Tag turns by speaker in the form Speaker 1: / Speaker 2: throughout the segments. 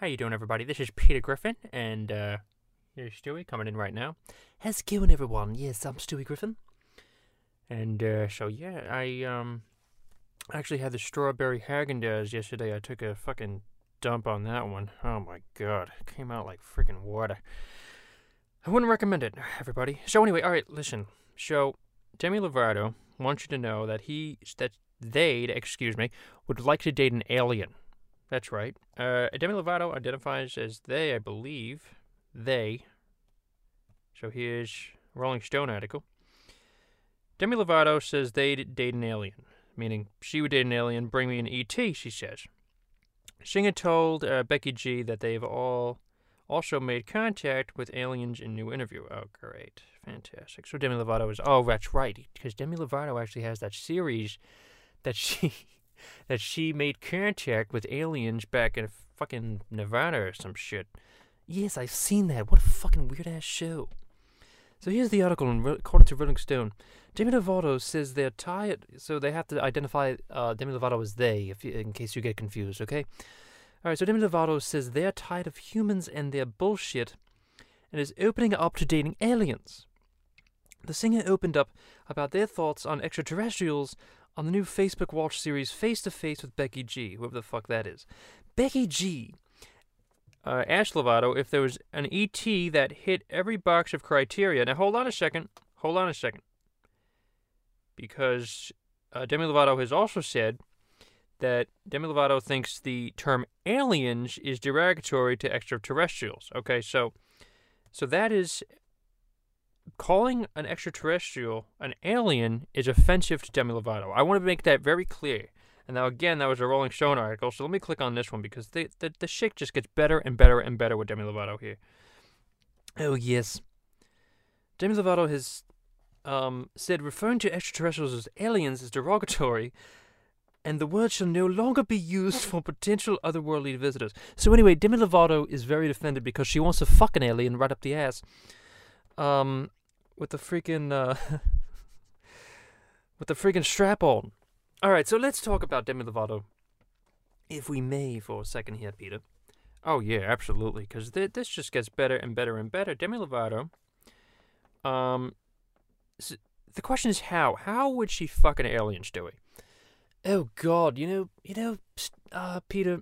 Speaker 1: How you doing, everybody? This is Peter Griffin, and uh, here's Stewie coming in right now. How's it going, everyone? Yes, I'm Stewie Griffin. And uh, so yeah, I um actually had the strawberry Haagen-Dazs yesterday. I took a fucking dump on that one. Oh my god, it came out like freaking water. I wouldn't recommend it, everybody. So anyway, all right, listen. So Demi Lovato wants you to know that he that they, excuse me, would like to date an alien. That's right. Uh, Demi Lovato identifies as they, I believe. They. So here's Rolling Stone article. Demi Lovato says they'd date an alien, meaning she would date an alien, bring me an ET, she says. Singer told uh, Becky G that they've all also made contact with aliens in new interview. Oh, great. Fantastic. So Demi Lovato is, oh, that's right, because Demi Lovato actually has that series that she that she made contact with aliens back in fucking Nevada or some shit. Yes, I've seen that. What a fucking weird ass show. So here's the article, according to Rolling Stone. Demi Lovato says they're tired, so they have to identify uh, Demi Lovato as they, you, in case you get confused, okay? All right, so Demi Lovato says they're tired of humans and their bullshit and is opening up to dating aliens. The singer opened up about their thoughts on extraterrestrials on the new Facebook Watch series Face to Face with Becky G, whoever the fuck that is. Becky G uh, Ash Lovato if there was an ET that hit every box of criteria. Now, hold on a second. Hold on a second. Because uh, Demi Lovato has also said that Demi Lovato thinks the term aliens is derogatory to extraterrestrials. Okay, so so that is calling an extraterrestrial an alien is offensive to Demi Lovato. I want to make that very clear. And now again, that was a Rolling Stone article, so let me click on this one because the the, the shit just gets better and better and better with Demi Lovato here. Oh yes, Demi Lovato has um, said referring to extraterrestrials as aliens is derogatory, and the word shall no longer be used for potential otherworldly visitors. So anyway, Demi Lovato is very defended because she wants to fuck an alien right up the ass. Um, with the freaking uh, with the freaking strap on. All right, so let's talk about Demi Lovato, if we may, for a second here, Peter. Oh yeah, absolutely, because th- this just gets better and better and better. Demi Lovato. Um, so the question is how? How would she fucking an alien, Stewie? Oh God, you know, you know, uh, Peter.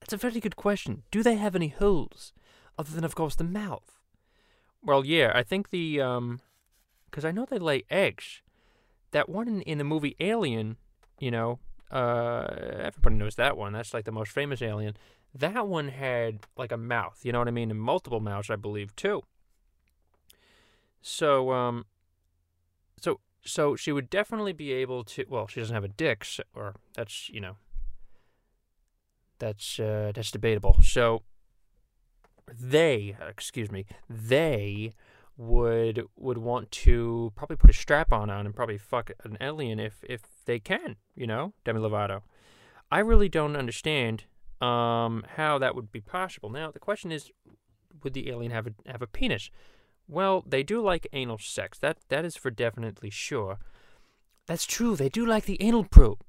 Speaker 1: That's a very good question. Do they have any holes, other than, of course, the mouth? Well, yeah, I think the um, because I know they lay eggs. That one in, in the movie Alien, you know, uh, everybody knows that one. That's like the most famous alien. That one had like a mouth, you know what I mean, and multiple mouths, I believe, too. So, um, so, so she would definitely be able to. Well, she doesn't have a dick, so, or that's you know, that's uh, that's debatable. So, they, excuse me, they would would want to probably put a strap on on and probably fuck an alien if if they can, you know, Demi Lovato. I really don't understand um, how that would be possible. Now the question is, would the alien have a have a penis? Well, they do like anal sex. That that is for definitely sure. That's true. They do like the anal probe.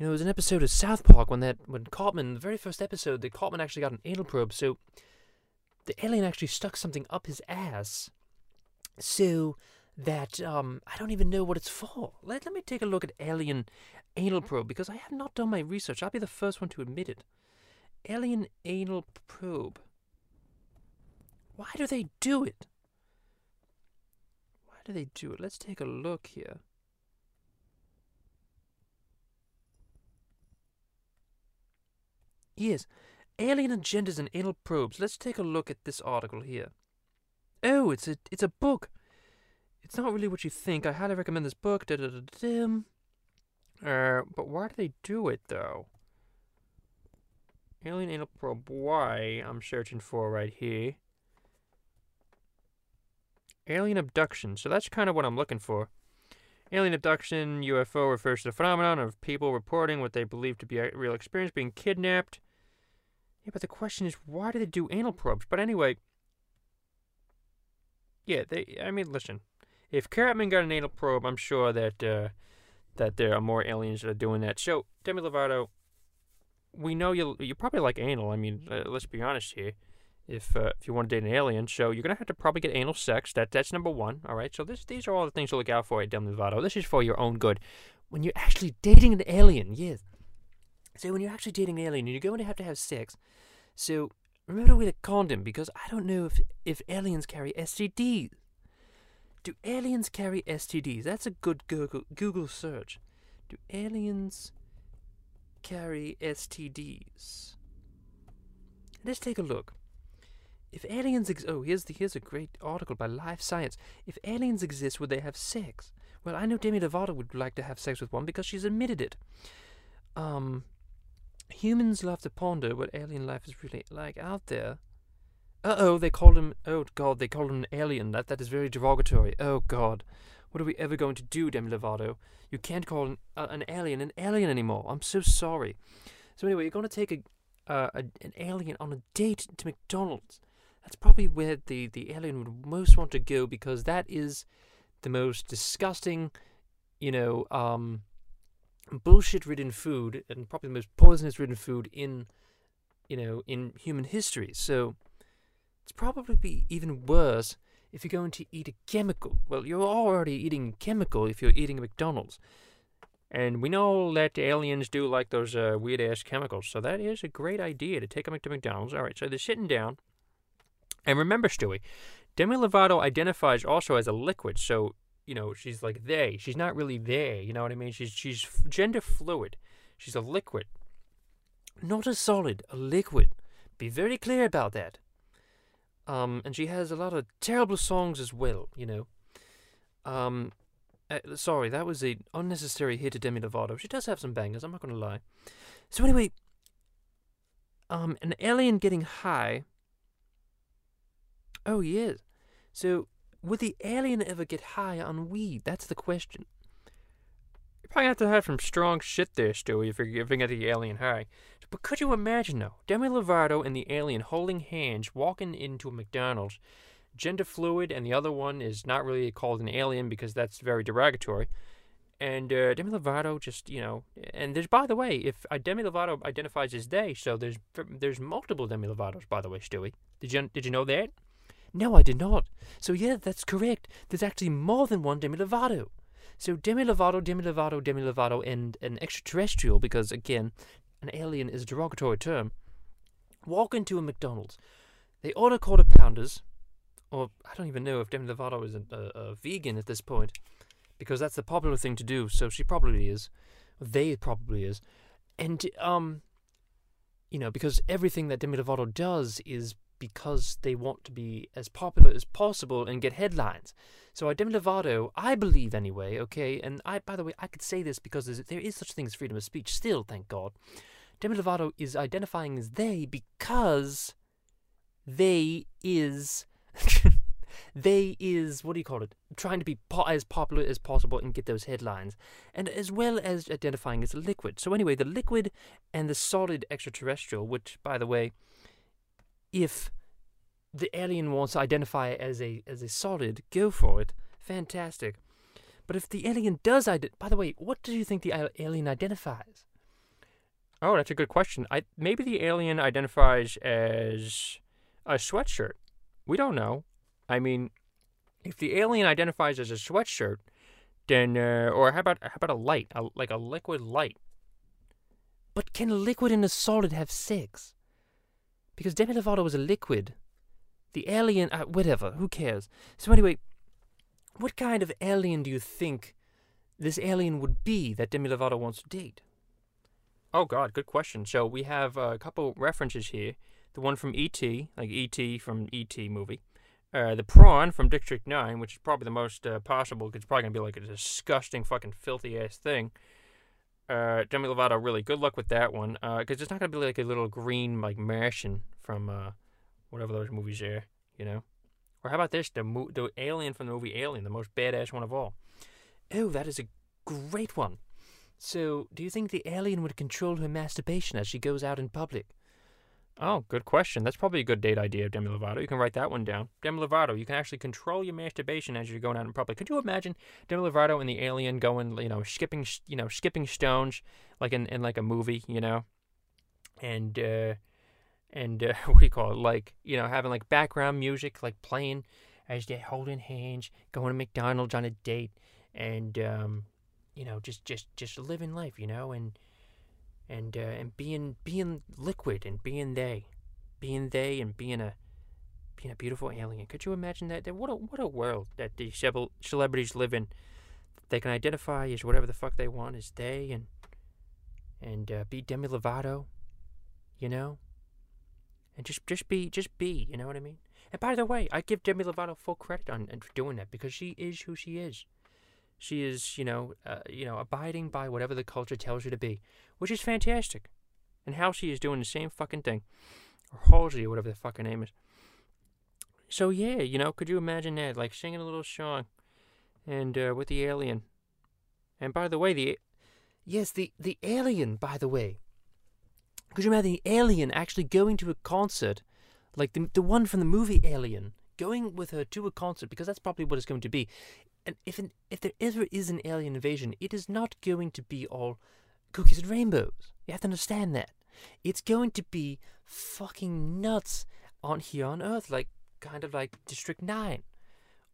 Speaker 1: You know, there was an episode of South Park when that when Cartman, the very first episode, that Cartman actually got an anal probe. So the alien actually stuck something up his ass so that um I don't even know what it's for. Let, let me take a look at alien anal probe because I have not done my research. I'll be the first one to admit it. Alien anal probe. Why do they do it? Why do they do it? Let's take a look here. Yes, Alien agendas and anal probes. Let's take a look at this article here. Oh, it's a it's a book. It's not really what you think. I highly recommend this book. Da, da, da, uh, but why do they do it though? Alien anal probe. Why? I'm searching for right here. Alien abduction. So that's kind of what I'm looking for. Alien abduction, UFO refers to the phenomenon of people reporting what they believe to be a real experience, being kidnapped yeah, but the question is, why do they do anal probes? But anyway, yeah, they. I mean, listen, if Cartman got an anal probe, I'm sure that uh, that there are more aliens that are doing that. So Demi Lovato, we know you you probably like anal. I mean, uh, let's be honest here. If uh, if you want to date an alien, so you're gonna have to probably get anal sex. That that's number one. All right. So this these are all the things to look out for at Demi Lovato. This is for your own good. When you're actually dating an alien, yes. So when you're actually dating an alien, and you're going to have to have sex. So remember to wear a condom because I don't know if if aliens carry STDs. Do aliens carry STDs? That's a good Google Google search. Do aliens carry STDs? Let's take a look. If aliens ex- oh here's the here's a great article by Live Science. If aliens exist, would they have sex? Well, I know Demi Lovato would like to have sex with one because she's admitted it. Um, humans love to ponder what alien life is really like out there. Uh oh, they called him. Oh God, they called him an alien. That that is very derogatory. Oh God, what are we ever going to do, Demi Lovato? You can't call an, uh, an alien an alien anymore. I'm so sorry. So anyway, you're going to take a, uh, a an alien on a date to McDonald's. That's probably where the the alien would most want to go because that is the most disgusting, you know, um, bullshit-ridden food and probably the most poisonous-ridden food in, you know, in human history. So it's probably be even worse if you're going to eat a chemical. Well, you're already eating chemical if you're eating McDonald's. And we know that aliens do like those uh, weird ass chemicals, so that is a great idea to take them to McDonald's. All right, so they're sitting down. And remember, Stewie, Demi Lovato identifies also as a liquid, so you know she's like they. She's not really they. You know what I mean? She's she's gender fluid. She's a liquid, not a solid, a liquid. Be very clear about that. Um, and she has a lot of terrible songs as well, you know. Um, uh, sorry, that was a unnecessary hit to Demi Lovato. She does have some bangers, I'm not going to lie. So anyway, um, an alien getting high. Oh, yes. So, would the alien ever get high on weed? That's the question. You probably have to have some strong shit there, Stewie, if you're giving it the alien high. But could you imagine, though, Demi Lovato and the alien holding hands, walking into a McDonald's, gender fluid, and the other one is not really called an alien because that's very derogatory. And uh, Demi Lovato just, you know, and there's, by the way, if uh, Demi Lovato identifies as they, so there's there's multiple Demi Lovatos, by the way, Stewie. Did you did you know that? No, I did not. So yeah, that's correct. There's actually more than one Demi Lovato. So Demi Lovato, Demi Lovato, Demi Lovato, and an extraterrestrial, because again, an alien is a derogatory term, walk into a McDonald's. They order quarter pounders, or I don't even know if Demi Lovato is a, a, a, vegan at this point, because that's the popular thing to do. So she probably is. They probably is, and um, you know, because everything that Demi Lovato does is because they want to be as popular as possible and get headlines. So Demi Lovato, I believe anyway, okay, and I, by the way, I could say this because there is such thing as freedom of speech still, thank God. Demi Lovato is identifying as they because they is they is what do you call it trying to be po- as popular as possible and get those headlines and as well as identifying as a liquid so anyway the liquid and the solid extraterrestrial which by the way if the alien wants to identify as a as a solid go for it fantastic but if the alien does ide- by the way what do you think the alien identifies Oh, that's a good question. I maybe the alien identifies as a sweatshirt. We don't know. I mean, if the alien identifies as a sweatshirt, then uh, or how about how about a light, a, like a liquid light? But can a liquid and a solid have sex? Because Demi Lovato was a liquid. The alien, uh, whatever, who cares? So anyway, what kind of alien do you think this alien would be that Demi Lovato wants to date? Oh God, good question. So we have a couple references here. The one from E.T., like E.T. from E.T. movie. Uh, the prawn from District 9, which is probably the most uh, possible, because it's probably going to be like a disgusting, fucking filthy ass thing. Uh, Demi Lovato, really good luck with that one, Uh, because uh, it's not to be like a little green, like, Martian from uh, whatever those movies are, you know? Or how about this? The, mo- the alien from the movie Alien, the most badass one of all. Oh, that is a great one. So, do you think the alien would control her masturbation as she goes out in public? Oh, good question. That's probably a good date idea, of Demi Lovato. You can write that one down. Demi Lovato, you can actually control your masturbation as you're going out in public. Could you imagine Demi Lovato and the alien going, you know, skipping, you know, skipping stones like in, in like a movie, you know? and uh, and uh, what do you call it? Like you know, having like background music, like playing as they're holding hands, going to McDonald's on a date, and um, you know, just just just living life, you know, and and uh, and being being liquid and being they, being they, and being a being a beautiful alien. Could you imagine that? what a what a world that these cele- celebrities live in. They can identify as whatever the fuck they want as they, and and uh, be Demi Lovato, you know, and just just be just be, you know what I mean? And by the way, I give Demi Lovato full credit on, on doing that because she is who she is. She is, you know, uh, you know, abiding by whatever the culture tells her to be, which is fantastic. And how she is doing the same fucking thing, or Halsey, or whatever the fucking name is. So yeah, you know, could you imagine that, like singing a little song, and uh, with the alien. And by the way, the yes, the the alien. By the way, could you imagine the alien actually going to a concert, like the the one from the movie Alien, going with her to a concert because that's probably what it's going to be. And if an, if there ever is an alien invasion, it is not going to be all cookies and rainbows. You have to understand that. It's going to be fucking nuts on here on Earth, like kind of like District Nine,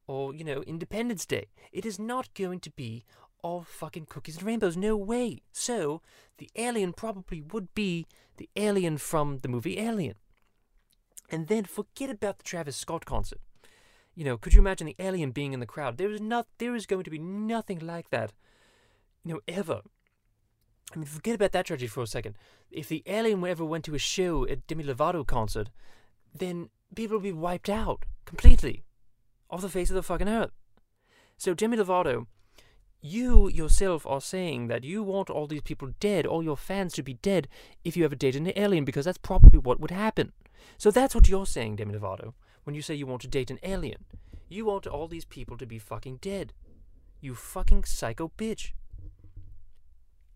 Speaker 1: or you know Independence Day. It is not going to be all fucking cookies and rainbows. No way. So the alien probably would be the alien from the movie Alien. And then forget about the Travis Scott concert. You know, could you imagine the alien being in the crowd? There is not there is going to be nothing like that. You know, ever. I mean, forget about that tragedy for a second. If the alien ever went to a show at Demi Lovato concert, then people would be wiped out completely off the face of the fucking earth. So Demi Lovato, you yourself are saying that you want all these people dead, all your fans to be dead, if you ever dated an alien, because that's probably what would happen. So that's what you're saying, Demi Lovato, when you say you want to date an alien. You want all these people to be fucking dead. You fucking psycho bitch.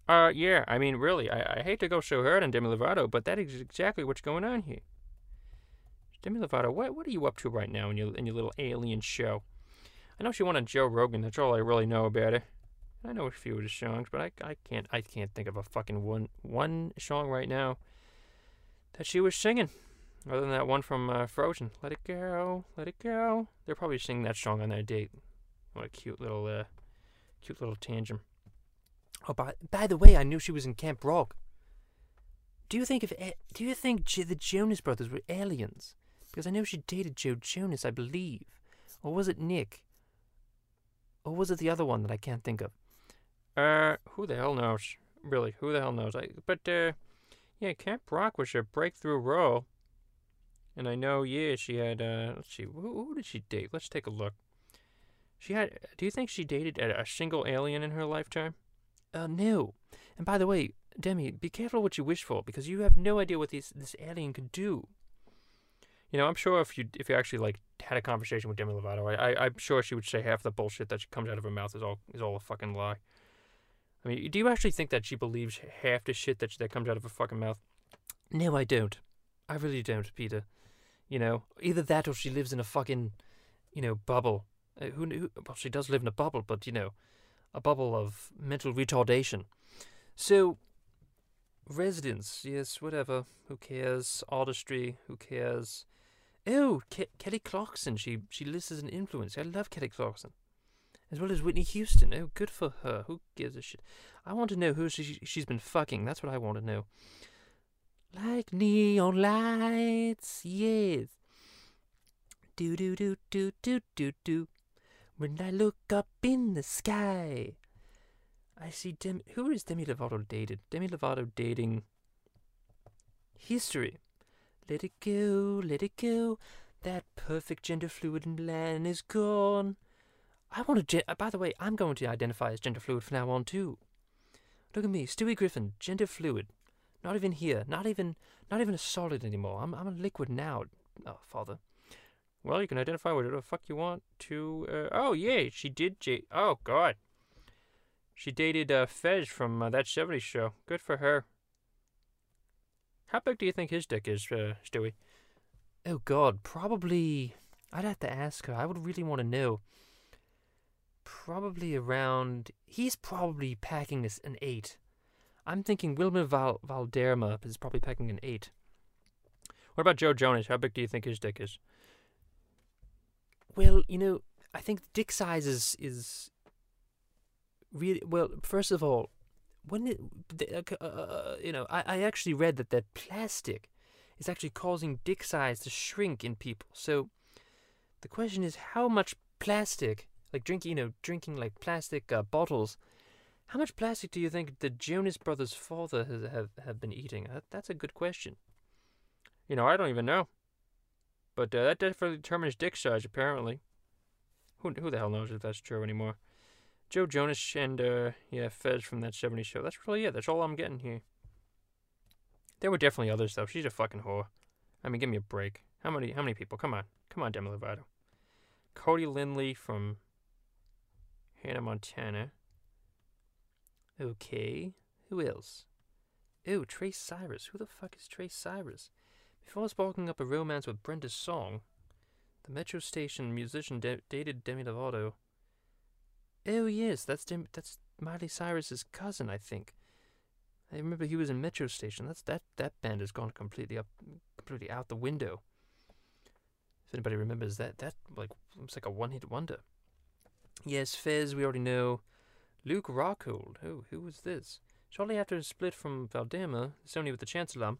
Speaker 1: Uh, yeah, I mean, really, I, I hate to go so hard on Demi Lovato, but that is exactly what's going on here. Demi Lovato, what what are you up to right now in your in your little alien show? I know she went on Joe Rogan. That's all I really know about her. I know a few of the songs, but I, I can't I can't think of a fucking one one song right now that she was singing. Other than that one from uh, Frozen, "Let It Go, Let It Go." They're probably singing that song on their date. What a cute little, uh, cute little tangent. Oh, by by the way, I knew she was in Camp Rock. Do you think if do you think the Jonas Brothers were aliens? Because I know she dated Joe Jonas, I believe, or was it Nick? Or was it the other one that I can't think of? Uh, who the hell knows? Really, who the hell knows? I but uh, yeah, Camp Rock was a breakthrough role. And I know, yeah, she had, uh, let's see, who, who did she date? Let's take a look. She had, do you think she dated a, a single alien in her lifetime? Uh, no. And by the way, Demi, be careful what you wish for, because you have no idea what this, this alien could do. You know, I'm sure if you if you actually like had a conversation with Demi Lovato, I, I I'm sure she would say half the bullshit that comes out of her mouth is all is all a fucking lie. I mean, do you actually think that she believes half the shit that that comes out of her fucking mouth? No, I don't. I really don't, Peter. You know, either that or she lives in a fucking, you know, bubble. Uh, who, who? Well, she does live in a bubble, but you know, a bubble of mental retardation. So, residence, yes, whatever. Who cares? Artistry, who cares? Oh, Ke- Kelly Clarkson. She she lists as an influence. I love Kelly Clarkson, as well as Whitney Houston. Oh, good for her. Who gives a shit? I want to know who she she's been fucking. That's what I want to know. Like neon lights, yes. Do do do do do do do. When I look up in the sky, I see Demi. Who is Demi Lovato dated? Demi Lovato dating. History. Let it go, let it go. That perfect gender fluid man is gone. I want to. Gen- uh, by the way, I'm going to identify as gender fluid from now on too. Look at me, Stewie Griffin, gender fluid. Not even here. Not even not even a solid anymore. I'm I'm a liquid now. Oh, father. Well, you can identify whatever the fuck you want to. Uh, oh yeah, she did. J- oh god. She dated uh, Fez from uh, that '70s show. Good for her. How big do you think his dick is, uh, Stewie? Oh god, probably. I'd have to ask her. I would really want to know. Probably around. He's probably packing this an eight. I'm thinking Wilmer Val- Valderrama is probably packing an eight. What about Joe Jonas? How big do you think his dick is? Well, you know, I think dick size is is really well. First of all, when it, uh, uh, you know, I, I actually read that that plastic is actually causing dick size to shrink in people. So the question is, how much plastic, like drinking, you know, drinking like plastic uh, bottles, how much plastic do you think the Jonas Brothers' father has have, have been eating? Uh, that's a good question. You know, I don't even know. But uh, that definitely determines dick size, apparently. Who who the hell knows if that's true anymore? Joe Jonas and uh, yeah, Fez from that '70s show. That's really it. That's all I'm getting here. There were definitely others though. She's a fucking whore. I mean, give me a break. How many? How many people? Come on, come on, Demi Lovato. Cody Linley from Hannah Montana. Okay, who else? Oh, Trace Cyrus. Who the fuck is Trace Cyrus? Before sparking up a romance with Brenda Song, the Metro Station musician de- dated Demi Lovato. Oh yes, that's Dem- that's Miley Cyrus's cousin, I think. I remember he was in Metro Station. That's that that band has gone completely up, completely out the window. If anybody remembers that, that like it's like a one-hit wonder. Yes, Fez, we already know. Luke Rockhold. Oh, who was this? Shortly after his split from Valderrama, Sonny with the Chancellor,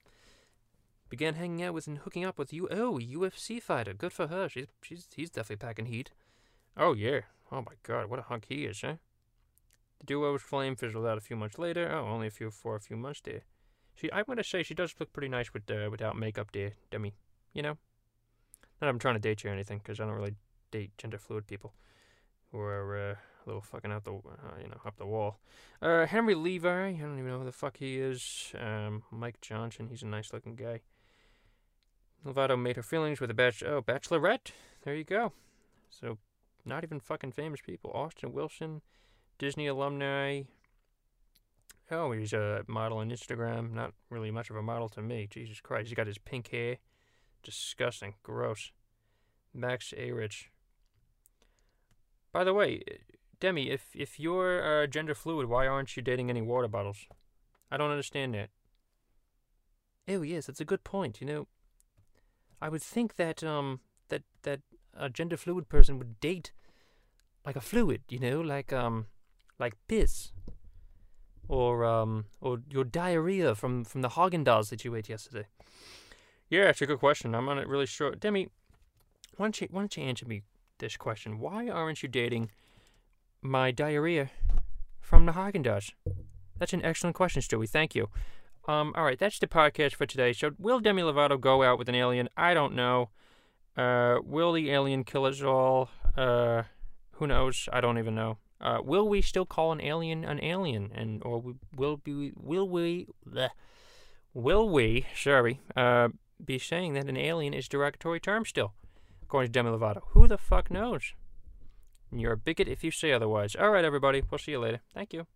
Speaker 1: began hanging out with and hooking up with you. Oh, UFC fighter. Good for her. She's she's he's definitely packing heat. Oh yeah. Oh my God, what a hunk he is, eh? The duo was flame fizzled out a few months later. Oh, only a few for a few months there. She, I'm gonna say she does look pretty nice with uh, without makeup there, Demi. You know. Not I'm trying to date you or anything, because I don't really date gender fluid people who are uh, little fucking out the uh, you know up the wall. Uh, Henry Levi, I don't even know who the fuck he is. Um, Mike Johnson, he's a nice looking guy. Lovato made her feelings with a bach- oh bachelorette. There you go. So not even fucking famous people. Austin Wilson, Disney alumni. Oh, he's a model on Instagram. Not really much of a model to me. Jesus Christ, he's got his pink hair. Disgusting. Gross. Max Ehrich. By the way, Demi, if if you're uh, gender fluid, why aren't you dating any water bottles? I don't understand that. Oh yes, that's a good point. You know, I would think that um that that a gender fluid person would date like a fluid, you know, like um like piss or um or your diarrhea from from the Haagen Dazs that you ate yesterday. Yeah, it's a good question. I'm not really sure. Demi, why don't you why don't you answer me this question? Why aren't you dating my diarrhea from the Haagen Dazs? That's an excellent question, Stewie. Thank you. Um, all right, that's the podcast for today. So, will Demi Lovato go out with an alien? I don't know. Uh, will the alien kill us all? Uh, who knows? I don't even know. Uh, will we still call an alien an alien, and or will be will we bleh, will we sorry uh be saying that an alien is derogatory term still, according to Demi Lovato? Who the fuck knows? You're a bigot if you say otherwise. All right, everybody. We'll see you later. Thank you.